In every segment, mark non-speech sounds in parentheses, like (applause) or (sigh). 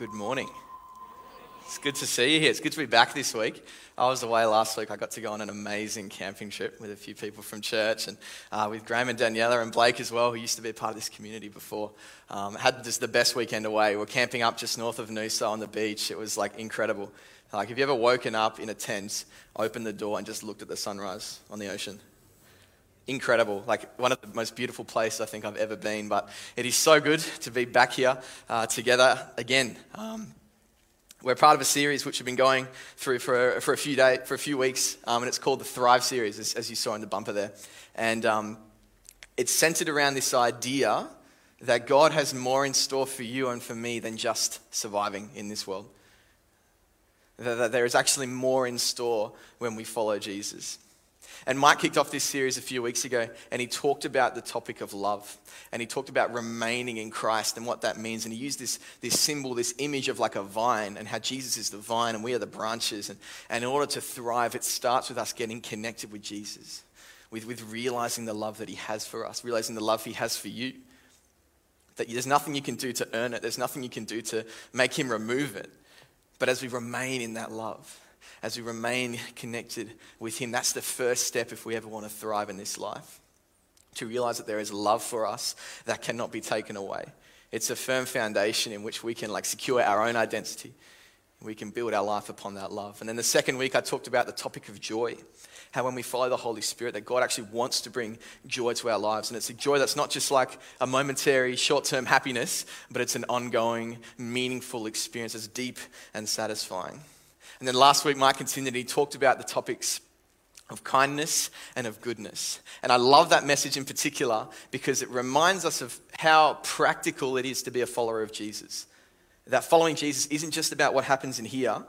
Good morning. It's good to see you here. It's good to be back this week. I was away last week. I got to go on an amazing camping trip with a few people from church and uh, with Graham and Daniela and Blake as well, who used to be part of this community before. Um, had just the best weekend away. We were camping up just north of Noosa on the beach. It was like incredible. Like, have you ever woken up in a tent, opened the door, and just looked at the sunrise on the ocean? Incredible. Like one of the most beautiful places I think I've ever been. But it is so good to be back here uh, together again. Um, we're part of a series which we've been going through for, for, a, few day, for a few weeks, um, and it's called the Thrive series, as, as you saw in the bumper there. And um, it's centered around this idea that God has more in store for you and for me than just surviving in this world. That, that there is actually more in store when we follow Jesus. And Mike kicked off this series a few weeks ago, and he talked about the topic of love. And he talked about remaining in Christ and what that means. And he used this, this symbol, this image of like a vine, and how Jesus is the vine and we are the branches. And, and in order to thrive, it starts with us getting connected with Jesus, with, with realizing the love that he has for us, realizing the love he has for you. That there's nothing you can do to earn it, there's nothing you can do to make him remove it. But as we remain in that love, as we remain connected with Him. That's the first step if we ever want to thrive in this life. To realize that there is love for us that cannot be taken away. It's a firm foundation in which we can like secure our own identity. We can build our life upon that love. And then the second week, I talked about the topic of joy. How when we follow the Holy Spirit, that God actually wants to bring joy to our lives. And it's a joy that's not just like a momentary, short term happiness, but it's an ongoing, meaningful experience that's deep and satisfying. And then last week, Mike continued, he talked about the topics of kindness and of goodness. And I love that message in particular because it reminds us of how practical it is to be a follower of Jesus. That following Jesus isn't just about what happens in here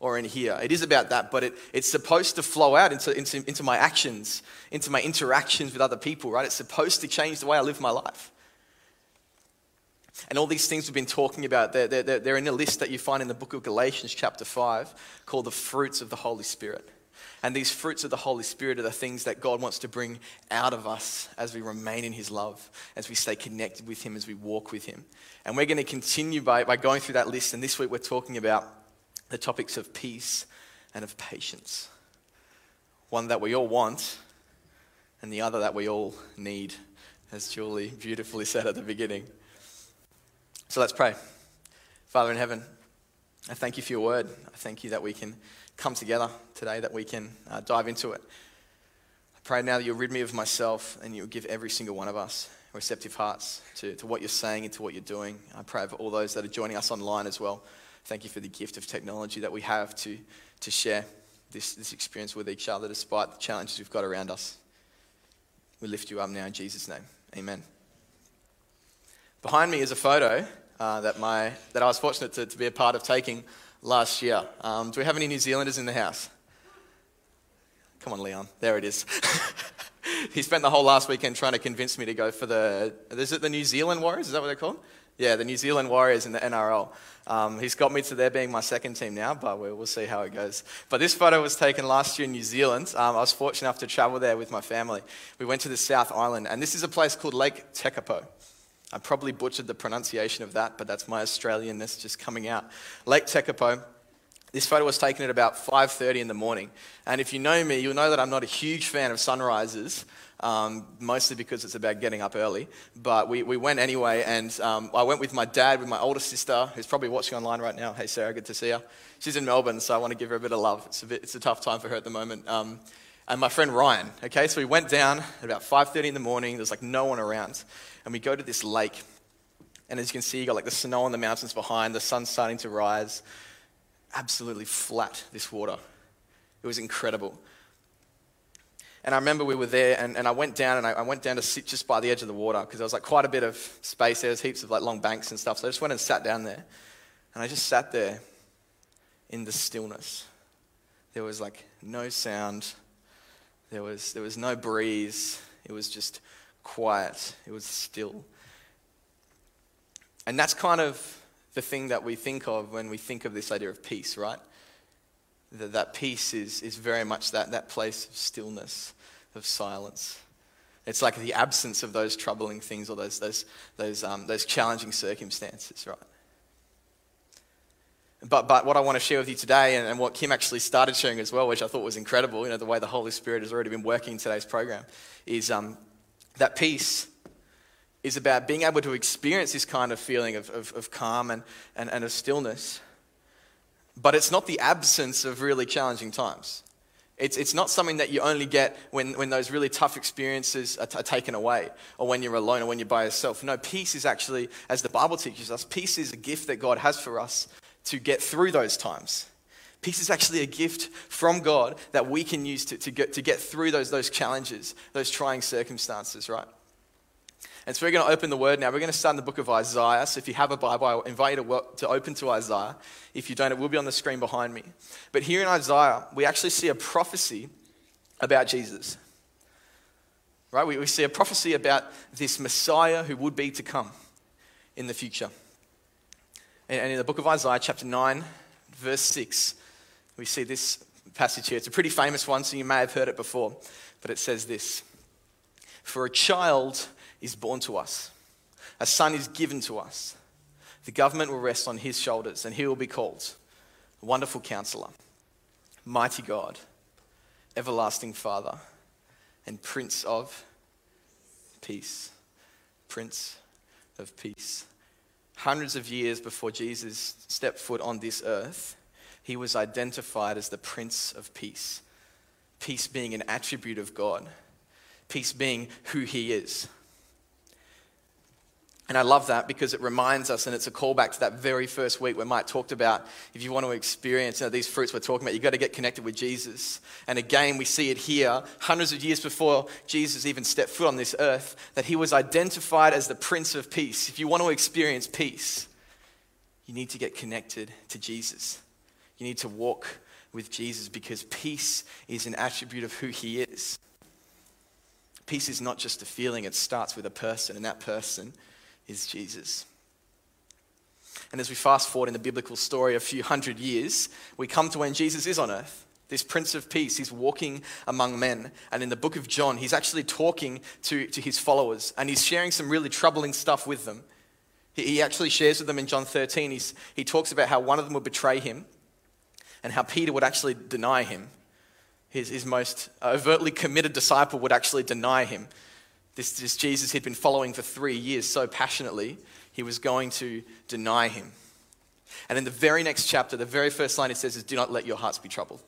or in here. It is about that, but it, it's supposed to flow out into, into, into my actions, into my interactions with other people, right? It's supposed to change the way I live my life. And all these things we've been talking about, they're, they're, they're in a list that you find in the book of Galatians, chapter 5, called the fruits of the Holy Spirit. And these fruits of the Holy Spirit are the things that God wants to bring out of us as we remain in His love, as we stay connected with Him, as we walk with Him. And we're going to continue by, by going through that list. And this week we're talking about the topics of peace and of patience. One that we all want, and the other that we all need, as Julie beautifully said at the beginning. So let's pray. Father in heaven, I thank you for your word. I thank you that we can come together today, that we can uh, dive into it. I pray now that you'll rid me of myself and you'll give every single one of us receptive hearts to, to what you're saying and to what you're doing. I pray for all those that are joining us online as well. Thank you for the gift of technology that we have to, to share this, this experience with each other despite the challenges we've got around us. We lift you up now in Jesus' name. Amen. Behind me is a photo uh, that, my, that I was fortunate to, to, be a part of taking last year. Um, do we have any New Zealanders in the house? Come on, Leon. There it is. (laughs) he spent the whole last weekend trying to convince me to go for the, is it the New Zealand Warriors? Is that what they're called? Yeah, the New Zealand Warriors in the NRL. Um, he's got me to there being my second team now, but we'll, see how it goes. But this photo was taken last year in New Zealand. Um, I was fortunate enough to travel there with my family. We went to the South Island, and this is a place called Lake Tekapo. I probably butchered the pronunciation of that, but that's my Australianness just coming out. Lake Tekapo. This photo was taken at about 5:30 in the morning, and if you know me, you'll know that I'm not a huge fan of sunrises, um, mostly because it's about getting up early. But we, we went anyway, and um, I went with my dad, with my older sister, who's probably watching online right now. Hey, Sarah, good to see you. She's in Melbourne, so I want to give her a bit of love. It's a, bit, it's a tough time for her at the moment. Um, and my friend Ryan. Okay, so we went down at about 5:30 in the morning. There's like no one around, and we go to this lake. And as you can see, you got like the snow on the mountains behind. The sun's starting to rise. Absolutely flat. This water. It was incredible. And I remember we were there, and, and I went down, and I, I went down to sit just by the edge of the water because there was like quite a bit of space. There was heaps of like long banks and stuff. So I just went and sat down there, and I just sat there in the stillness. There was like no sound, there was, there was no breeze. It was just quiet. It was still. And that's kind of the thing that we think of when we think of this idea of peace, right? That, that peace is, is very much that, that place of stillness, of silence. It's like the absence of those troubling things or those, those, those, um, those challenging circumstances, right? But, but what I want to share with you today, and, and what Kim actually started sharing as well, which I thought was incredible, you know, the way the Holy Spirit has already been working in today's program, is um, that peace is about being able to experience this kind of feeling of, of, of calm and, and, and of stillness. But it's not the absence of really challenging times. It's, it's not something that you only get when, when those really tough experiences are, t- are, taken away or when you're alone or when you're by yourself. No, peace is actually, as the Bible teaches us, peace is a gift that God has for us to get through those times. Peace is actually a gift from God that we can use to, to, get, to get through those, those challenges, those trying circumstances, right? And so we're going to open the word now. We're going to start in the book of Isaiah. So if you have a Bible, I invite you to, to open to Isaiah. If you don't, it will be on the screen behind me. But here in Isaiah, we actually see a prophecy about Jesus. Right? We, we see a prophecy about this Messiah who would be to come in the future. And, and in the book of Isaiah, chapter 9, verse 6, we see this passage here. It's a pretty famous one, so you may have heard it before. But it says this For a child is born to us, a son is given to us. The government will rest on his shoulders, and he will be called Wonderful Counselor, Mighty God, Everlasting Father, and Prince of Peace. Prince of Peace. Hundreds of years before Jesus stepped foot on this earth, he was identified as the Prince of Peace. Peace being an attribute of God, peace being who he is. And I love that because it reminds us, and it's a callback to that very first week where Mike talked about if you want to experience you know, these fruits we're talking about, you've got to get connected with Jesus. And again, we see it here, hundreds of years before Jesus even stepped foot on this earth, that he was identified as the Prince of Peace. If you want to experience peace, you need to get connected to Jesus. You need to walk with Jesus because peace is an attribute of who he is. Peace is not just a feeling, it starts with a person, and that person is Jesus. And as we fast forward in the biblical story a few hundred years, we come to when Jesus is on earth. This Prince of Peace, he's walking among men. And in the book of John, he's actually talking to, to his followers and he's sharing some really troubling stuff with them. He, he actually shares with them in John 13, he's, he talks about how one of them would betray him and how Peter would actually deny him. His, his most overtly committed disciple would actually deny him. This, this Jesus he'd been following for three years so passionately, he was going to deny him. And in the very next chapter, the very first line it says is, Do not let your hearts be troubled.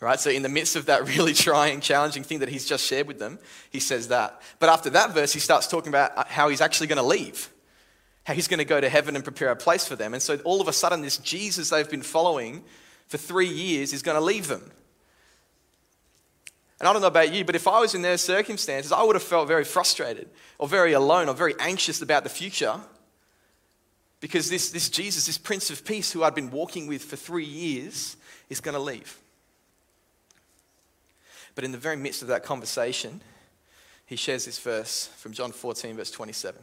Right? So, in the midst of that really (laughs) trying, challenging thing that he's just shared with them, he says that. But after that verse, he starts talking about how he's actually going to leave, how he's going to go to heaven and prepare a place for them. And so, all of a sudden, this Jesus they've been following for three years is going to leave them. And I don't know about you, but if I was in their circumstances, I would have felt very frustrated or very alone or very anxious about the future because this, this Jesus, this Prince of Peace who I'd been walking with for three years, is going to leave. But in the very midst of that conversation, he shares this verse from John 14, verse 27.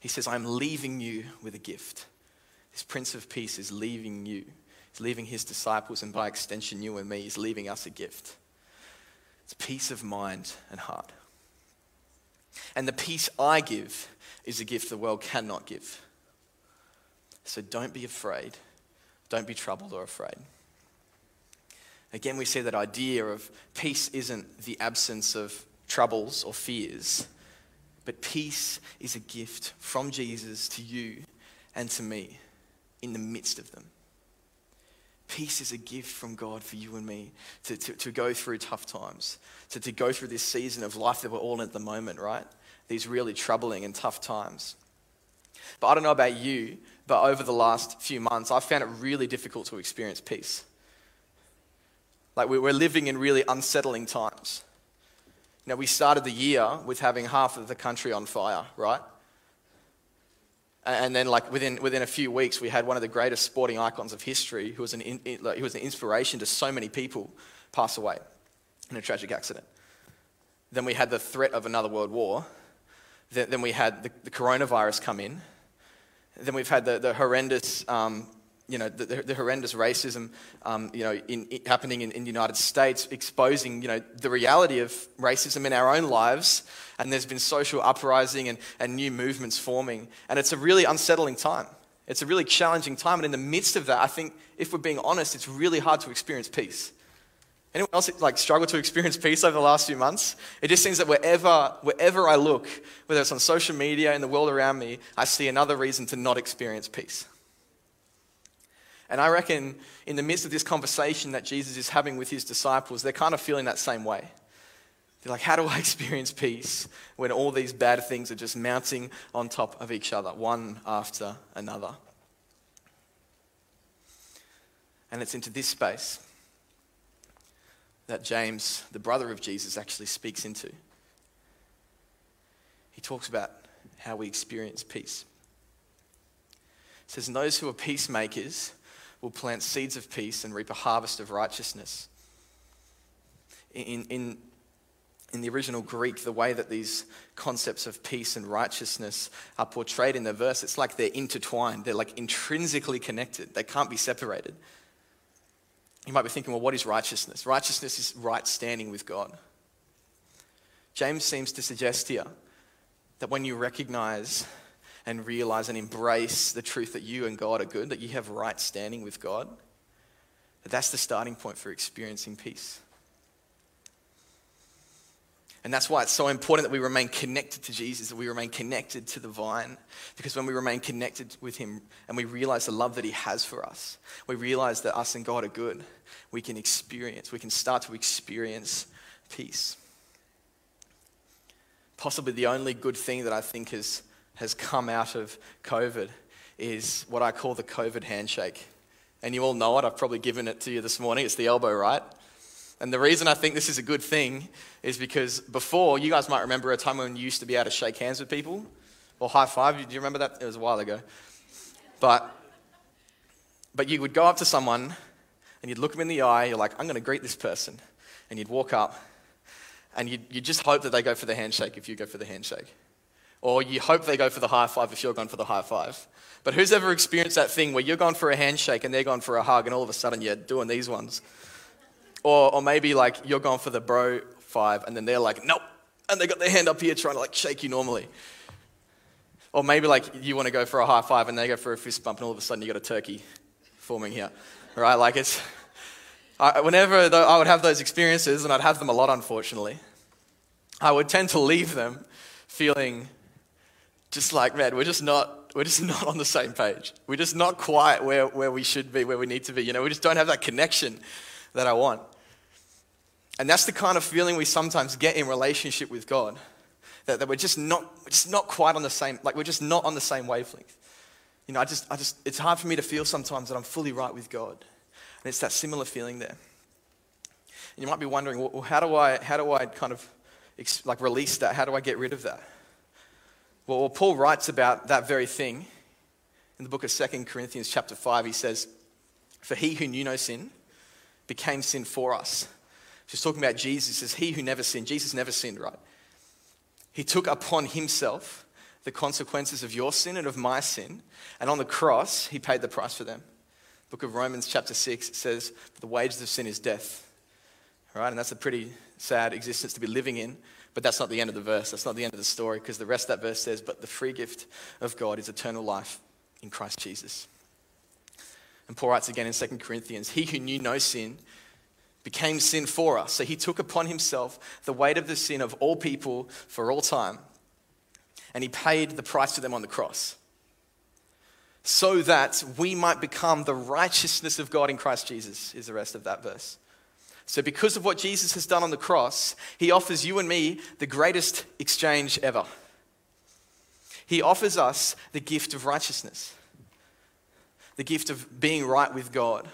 He says, I'm leaving you with a gift. This Prince of Peace is leaving you. He's leaving his disciples, and by extension, you and me, he's leaving us a gift. It's peace of mind and heart. And the peace I give is a gift the world cannot give. So don't be afraid. Don't be troubled or afraid. Again, we see that idea of peace isn't the absence of troubles or fears, but peace is a gift from Jesus to you and to me in the midst of them. Peace is a gift from God for you and me to, to, to go through tough times, to, to go through this season of life that we're all in at the moment, right? These really troubling and tough times. But I don't know about you, but over the last few months, I've found it really difficult to experience peace. Like we're living in really unsettling times. Know, we started the year with having half of the country on fire, right? And then, like within, within a few weeks, we had one of the greatest sporting icons of history, who was an, in, who was an inspiration to so many people, pass away in a tragic accident. Then we had the threat of another world war. Then, then we had the, the, coronavirus come in. Then we've had the, the horrendous um, you know, the, the horrendous racism, um, you know, in, in, happening in, in, the United States, exposing, you know, the reality of racism in our own lives. And there's been social uprising and, and new movements forming. And it's a really unsettling time. It's a really challenging time. And in the midst of that, I think if we're being honest, it's really hard to experience peace. Anyone else like struggle to experience peace over the last few months? It just seems that wherever, wherever I look, whether it's on social media, in the world around me, I see another reason to not experience peace. And I reckon in the midst of this conversation that Jesus is having with his disciples, they're kind of feeling that same way. They're like, how do I (laughs) experience peace when all these bad things are just mounting on top of each other, one after another? And it's into this space that James, the brother of Jesus, actually speaks into. He talks about how we experience peace. He says, And those who are peacemakers will plant seeds of peace and reap a harvest of righteousness. In, in, in the original Greek, the way that these concepts of peace and righteousness are portrayed in the verse, it's like they're intertwined. They're like intrinsically connected. They can't be separated. You might be thinking, well, what is righteousness? Righteousness is right standing with God. James seems to suggest here that when you recognize and realize and embrace the truth that you and God are good, that you have right standing with God, that that's the starting point for experiencing peace. And that's why it's so important that we remain connected to Jesus, that we remain connected to the vine. Because when we remain connected with Him and we realize the love that He has for us, we realize that us and God are good, we can experience, we can start to experience peace. Possibly the only good thing that I think has, has come out of COVID is what I call the COVID handshake. And you all know it, I've probably given it to you this morning. It's the elbow, right? And the reason I think this is a good thing is because before, you guys might remember a time when you used to be able to shake hands with people or high five. Do you remember that? It was a while ago. But, but you would go up to someone and you'd look them in the eye. You're like, I'm going to greet this person. And you'd walk up and you'd, you'd just hope that they go for the handshake if you go for the handshake. Or you hope they go for the high five if you're going for the high five. But who's ever experienced that thing where you're going for a handshake and they're going for a hug and all of a sudden you're doing these ones? Or, or maybe like you're going for the bro five and then they're like, nope. And they got their hand up here trying to like shake you normally. Or maybe like you want to go for a high five and they go for a fist bump and all of a sudden you got a turkey forming here. Right? Like it's, I, whenever I would have those experiences, and I'd have them a lot unfortunately, I would tend to leave them feeling just like, man, we're just not, we're just not on the same page. We're just not quite where, where we should be, where we need to be. You know, we just don't have that connection that I want. And that's the kind of feeling we sometimes get in relationship with God. That, that we're just not we're just not quite on the same, like we're just not on the same wavelength. You know, I just, I just, it's hard for me to feel sometimes that I'm fully right with God. And it's that similar feeling there. And you might be wondering, well, how do I, how do I kind of like release that? How do I get rid of that? Well, Paul writes about that very thing in the book of Second Corinthians chapter 5. He says, For he who knew no sin became sin for us. She's talking about Jesus. He says, He who never sinned. Jesus never sinned, right? He took upon himself the consequences of your sin and of my sin. And on the cross, he paid the price for them. Book of Romans, chapter 6, says, The wages of sin is death. Right, and that's a pretty sad existence to be living in. But that's not the end of the verse. That's not the end of the story, because the rest of that verse says, But the free gift of God is eternal life in Christ Jesus. And Paul writes again in 2 Corinthians He who knew no sin became sin for us. So he took upon himself the weight of the sin of all people for all time. And he paid the price for them on the cross. So that we might become the righteousness of God in Christ Jesus, is the rest of that verse. So, because of what Jesus has done on the cross, he offers you and me the greatest exchange ever. He offers us the gift of righteousness the gift of being right with God,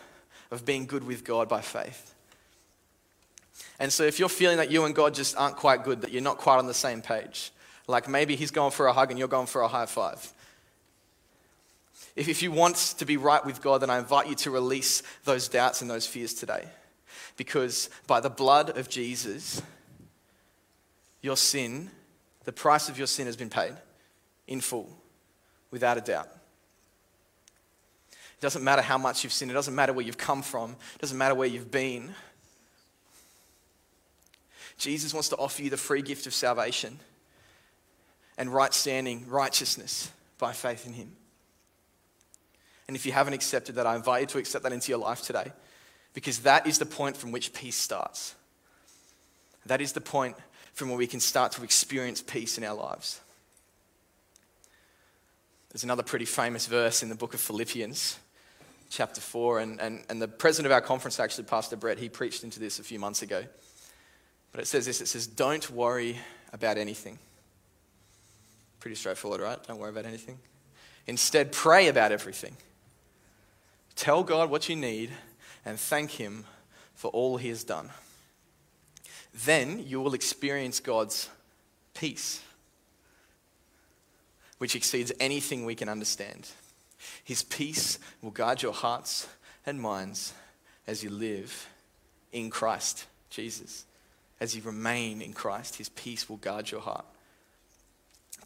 of being good with God by faith. And so, if you're feeling that you and God just aren't quite good, that you're not quite on the same page, like maybe He's going for a hug and you're going for a high five. If, if you want to be right with God, then I invite you to release those doubts and those fears today. Because by the blood of Jesus, your sin, the price of your sin has been paid in full, without a doubt. It doesn't matter how much you've sinned, it doesn't matter where you've come from, it doesn't matter where you've been. Jesus wants to offer you the free gift of salvation and right standing, righteousness by faith in Him. And if you haven't accepted that, I invite you to accept that into your life today because that is the point from which peace starts. That is the point from where we can start to experience peace in our lives. There's another pretty famous verse in the book of Philippians, chapter 4, and, and, and the president of our conference, actually, Pastor Brett, he preached into this a few months ago. But it says this it says, Don't worry about anything. Pretty straightforward, right? Don't worry about anything. Instead, pray about everything. Tell God what you need and thank Him for all He has done. Then you will experience God's peace, which exceeds anything we can understand. His peace will guard your hearts and minds as you live in Christ Jesus. As you remain in Christ, His peace will guard your heart.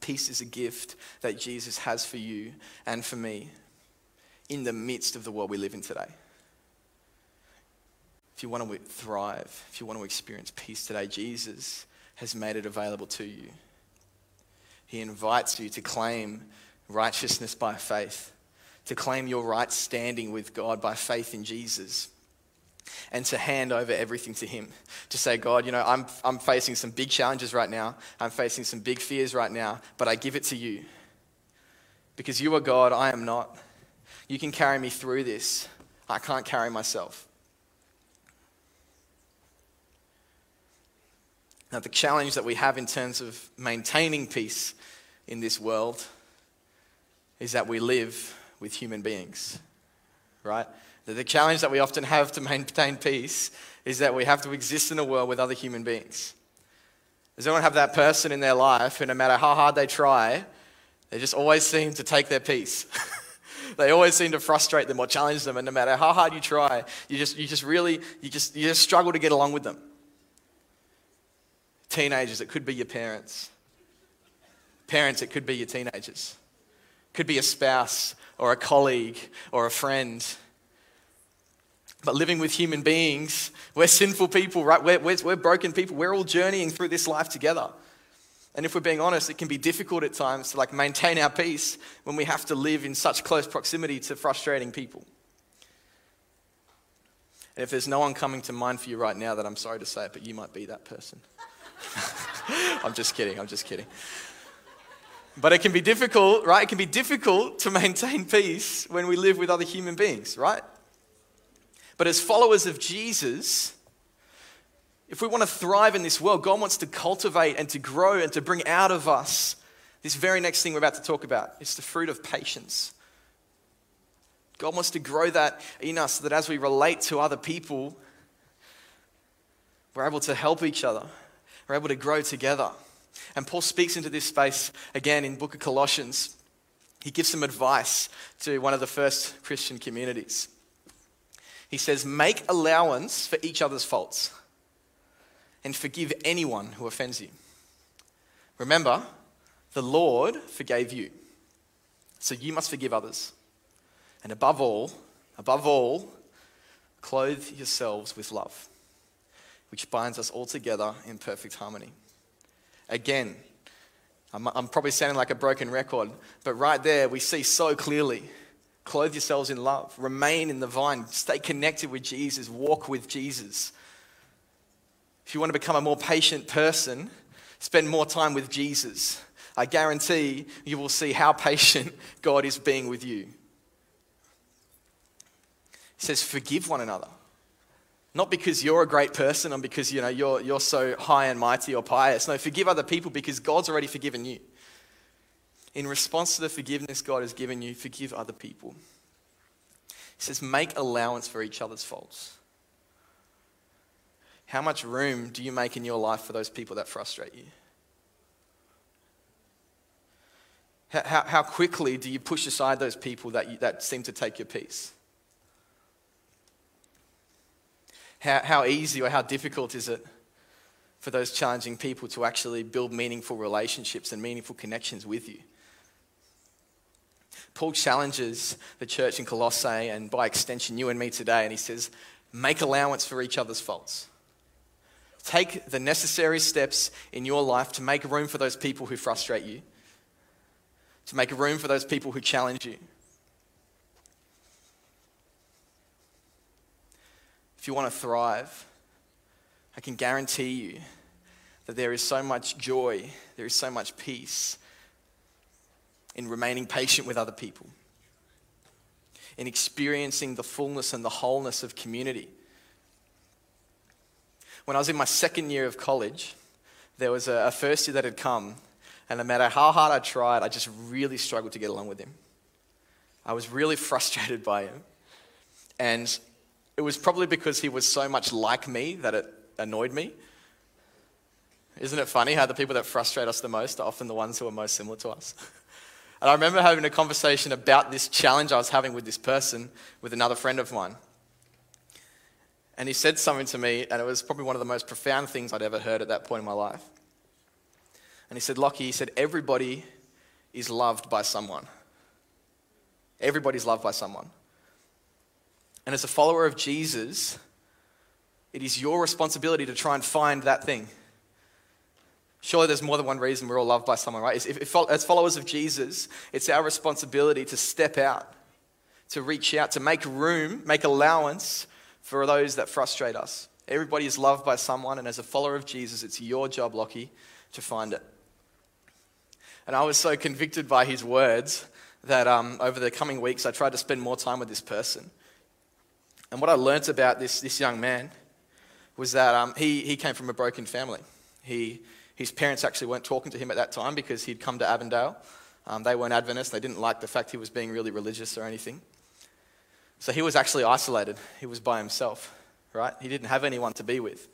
Peace is a gift that Jesus has for you and for me in the midst of the world we live in today. If you want to thrive, if you want to experience peace today, Jesus has made it available to you. He invites you to claim righteousness by faith, to claim your right standing with God by faith in Jesus, and to hand over everything to Him. To say, God, you know, I'm, I'm facing some big challenges right now, I'm facing some big fears right now, but I give it to you. Because you are God, I am not. You can carry me through this. I can't carry myself. Now, the challenge that we have in terms of maintaining peace in this world is that we live with human beings, right? The challenge that we often have to maintain peace is that we have to exist in a world with other human beings. Does anyone have that person in their life who, no matter how hard they try, they just always seem to take their peace? (laughs) they always seem to frustrate them or challenge them, and no matter how hard you try, you just, you just really, you just, you just struggle to get along with them. Teenagers, it could be your parents. Parents, it could be your teenagers. Could be a spouse or a colleague or a friend. But living with human beings, we're sinful people, right? We're, we're, we're, broken people. We're all journeying through this life together. And if we're being honest, it can be difficult at times to like maintain our peace when we have to live in such close proximity to frustrating people. And if there's no one coming to mind for you right now, that I'm sorry to say it, but you might be that person. (laughs) I'm just kidding, I'm just kidding. But it can be difficult, right? It can be difficult to (laughs) maintain peace when we live with other human beings, right? But as followers of Jesus, if we want to thrive in this world, God wants to cultivate and to grow and to bring out of us this very next thing we're about to talk about. It's the fruit of patience. God wants to grow that in us so that as we relate to other people, we're able to help each other are able to grow together. And Paul speaks into this space again in book of Colossians. He gives some advice to one of the first Christian communities. He says, Make allowance for each other's faults and forgive anyone who offends you. Remember, the Lord forgave you, so you must forgive others. And above all, above all, clothe yourselves with love which binds us all together in perfect harmony. Again, I'm, I'm, probably sounding like a broken record, but right there we see so clearly clothe yourselves in love, remain in the vine, stay connected with Jesus, walk with Jesus. If you want to become a more patient person, spend more time with Jesus. I guarantee you will see how patient (laughs) God is being with you. He says, Forgive one another. Not because you're a great person and because you know, you're, you're so high and mighty or pious. No, forgive other people because God's already forgiven you. In response to the forgiveness God has given you, forgive other people. He says, make allowance for each other's faults. How much room do you make in your life for those people that frustrate you? How, how, quickly do you push aside those people that, you, that seem to take your peace? How, how easy or how difficult is it for those challenging people to actually build meaningful relationships and meaningful connections with you? Paul challenges the church in Colossae and by extension you and me today, and he says, make allowance for each other's faults. Take the necessary steps in your life to make room for those people who frustrate you, to make room for those people who challenge you. If you want to thrive, I can guarantee you that there is so much joy, there is so much peace in remaining patient with other people, in experiencing the fullness and the wholeness of community. When I was in my second year of college, there was a, first year that had come, and no matter how hard I tried, I just really struggled to get along with him. I was really (laughs) frustrated by him. And it was probably because he was so much like me that it annoyed me. Isn't it funny how the people that frustrate us the most are often the ones who are most similar to us? (laughs) and I remember having a conversation about this challenge I was having with this person with another friend of mine. And he said something to me, and it was probably one of the most profound things I'd ever heard at that point in my life. And he said, Lockie, he said, everybody is loved by someone. Everybody's loved by someone. And as a follower of Jesus, it is your responsibility to try and find that thing. Surely there's more than one reason we're all loved by someone, right? If, as followers of Jesus, it's our responsibility to step out, to reach out, to make room, make allowance for those that frustrate us. Everybody is loved by someone, and as a follower of Jesus, it's your job, Lockie, to find it. And I was so convicted by his words that um, over the coming weeks, I tried to spend more time with this person. And what I learnt about this, this young man was that um, he, he came from a broken family. He, his parents actually weren't talking to him at that time because he'd come to Avondale. Um, they weren't Adventists. They didn't like the fact he was being really religious or anything. So he was actually isolated. He was by himself, right? He didn't have anyone to be with.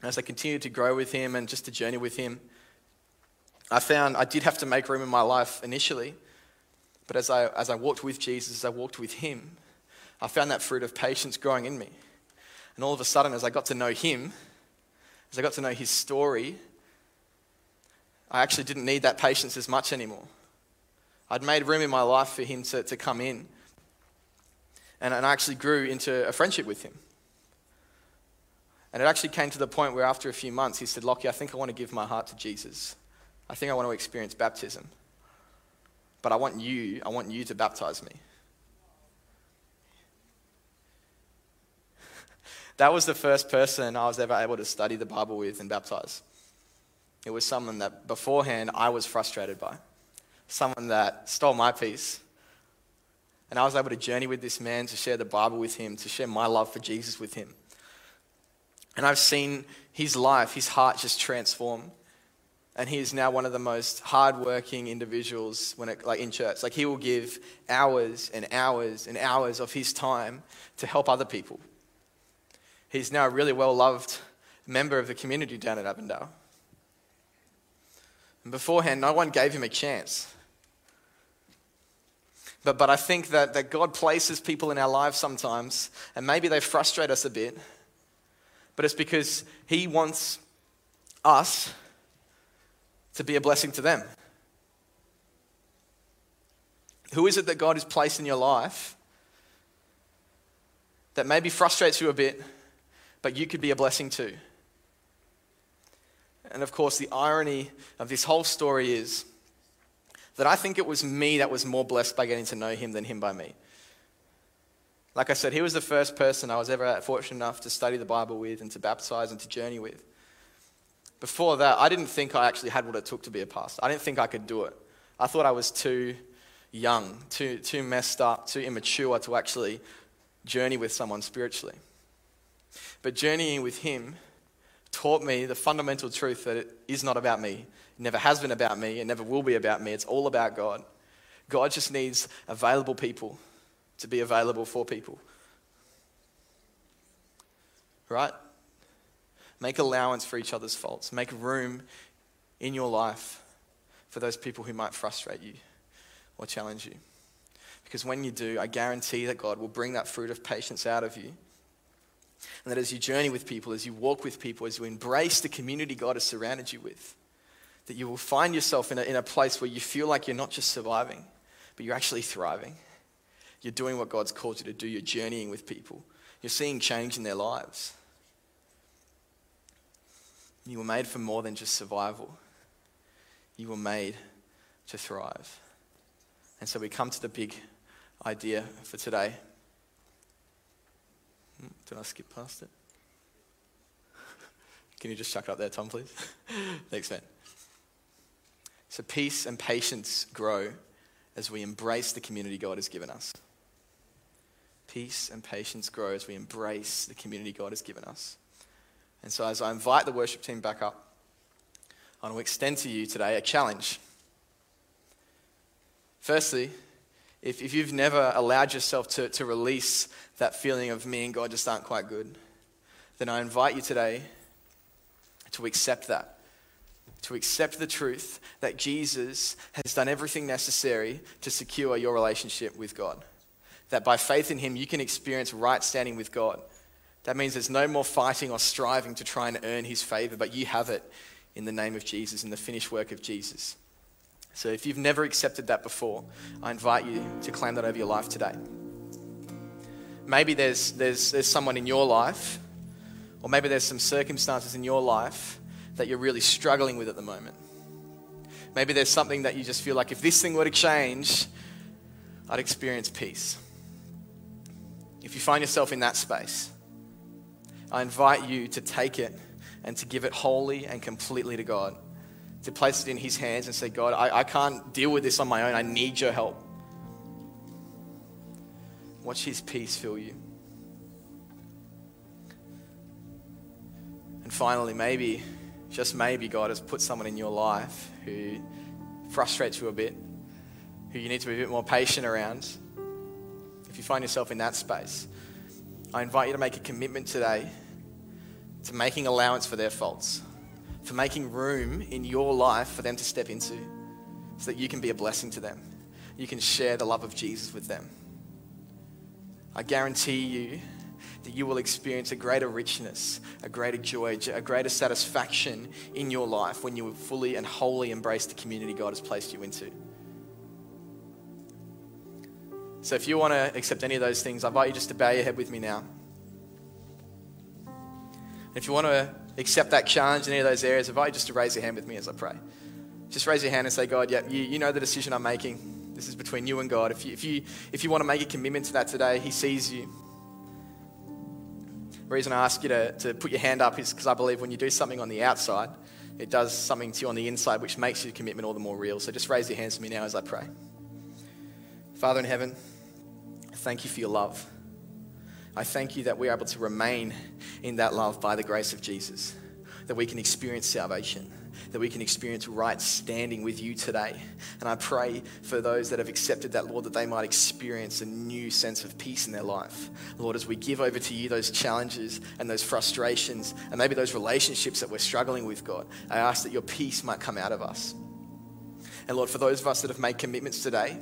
And as I continued to grow with him and just to journey with him, I found I did have to make room in my life initially. But as I, as I walked with Jesus, as I walked with him, I found that fruit of patience growing in me. And all of a sudden, as I got to know him, as I got to know his story, I actually didn't need that patience as much anymore. I'd made room in my life for him to, to come in. And, and I actually grew into a friendship with him. And it actually came to the point where, after a few months, he said, Lockie, I think I want to give my heart to Jesus. I think I want to experience baptism. But I want you, I want you to baptize me. That was the first person I was ever able to study the Bible with and baptize. It was someone that beforehand I was frustrated by, someone that stole my peace. And I was able to journey with this man, to share the Bible with him, to share my love for Jesus with him. And I've seen his life, his heart just transform. And he is now one of the most hardworking individuals when it, like in church. Like he will give hours and hours and hours of his time to help other people. He's now a really well loved member of the community down at Avondale. And beforehand, no one gave him a chance. But, but I think that, that God places people in our lives sometimes, and maybe they frustrate us a bit, but it's because He wants us to be a blessing to them. Who is it that God has placed in your life that maybe frustrates you a bit, but you could be a blessing too. And of course, the irony of this whole story is that I think it was me that was more blessed by getting to know him than him by me. Like I said, he was the first person I was ever fortunate enough to study the Bible with and to baptize and to journey with. Before that, I didn't think I actually had what it took to be a pastor. I didn't think I could do it. I thought I was too young, too, too messed up, too immature to actually journey with someone spiritually. But journeying with Him taught me the fundamental truth that it is not about me. It never has been about me. It never will be about me. It's all about God. God just needs available people to be available for people. Right? Make allowance for each other's faults. Make room in your life for those people who might frustrate you or challenge you. Because when you do, I guarantee that God will bring that fruit of patience out of you and that as you journey with people, as you walk with people, as you embrace the community God has surrounded you with, that you will find yourself in a, in a place where you feel like you're not just surviving, but you're actually thriving. You're doing what God's called you to do. You're journeying with people. You're seeing change in their lives. You were made for more than just survival. You were made to thrive. And so we come to the big idea for today. Did I skip past it? (laughs) Can you just chuck it up there, Tom, please? (laughs) Thanks, man. So, peace and patience grow as we embrace the community God has given us. Peace and patience grow as we embrace the community God has given us. And so, as I invite the worship team back up, I want to extend to you today a challenge. Firstly, if, if you've never allowed yourself to, to release that feeling of me and God just aren't quite good, then I invite you today to accept that. To accept the truth that Jesus has done everything necessary to secure your relationship with God. That by faith in Him, you can experience right standing with God that means there's no more fighting or striving to try and earn his favor, but you have it in the name of Jesus, in the finished work of Jesus. So if you've never accepted that before, I invite you to claim that over your life today. Maybe there's, there's, there's someone in your life, or maybe there's some circumstances in your life that you're really struggling with at the moment. Maybe there's something that you just feel like if this thing were to change, I'd experience peace. If you find yourself in that space, I invite you to take it and to give it wholly and completely to God. To place it in His hands and say, God, I, I can't deal with this on my own. I need your help. Watch His peace fill you. And finally, maybe, just maybe, God has put someone in your life who frustrates you a bit, who you need to be a bit more patient around. If you find yourself in that space, I invite you to make a commitment today to making allowance for their faults, for making room in your life for them to step into so that you can be a blessing to them. You can share the love of Jesus with them. I guarantee you that you will experience a greater richness, a greater joy, a greater satisfaction in your life when you fully and wholly embrace the community God has placed you into. So if you want to accept any of those things, I invite you just to bow your head with me now. If you want to accept that challenge in any of those areas, I invite you just to raise your hand with me as I pray. Just raise your hand and say, God, yeah, you, you know the decision I'm making. This is between you and God. If you, if, you, if you want to make a commitment to that today, He sees you. The reason I ask you to, to put your hand up is because I believe when you do something on the outside, it does something to you on the inside, which makes your commitment all the more real. So just raise your hands to me now as I pray. Father in heaven, thank you for your love. I thank you that we're able to remain in that love by the grace of Jesus, that we can experience salvation, that we can experience right standing with you today. And I pray for those that have accepted that, Lord, that they might experience a new sense of peace in their life. Lord, as we give over to you those challenges and those frustrations and maybe those relationships that we're struggling with, God, I ask that your peace might come out of us. And Lord, for those of us that have made commitments today,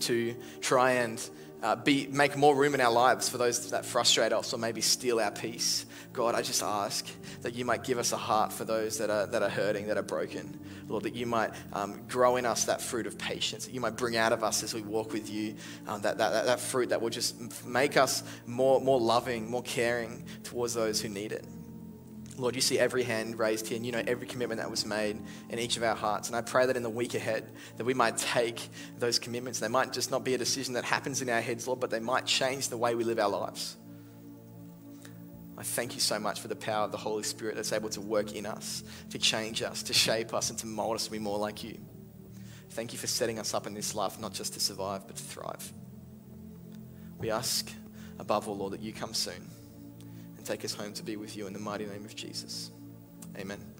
to try and uh, be, make more room in our lives for those that frustrate us or maybe steal our peace. God, I just ask that you might give us a heart for those that are, that are hurting, that are broken. Lord, that you might um, grow in us that fruit of patience, that you might bring out of us as we walk with you, um, that, that, that, that fruit that will just make us more, more loving, more caring towards those who need it. Lord, you see every hand raised here, and you know every commitment that was made in each of our hearts. And I pray that in the week ahead, that we might take those commitments. They might just not be a decision that happens in our heads, Lord, but they might change the way we live our lives. I thank you so much for the power of the Holy Spirit that's able to work in us, to change us, to shape us, and to mold us to be more like you. Thank you for setting us up in this life, not just to survive, but to thrive. We ask, above all, Lord, that you come soon take us home to be with you in the mighty name of Jesus. Amen.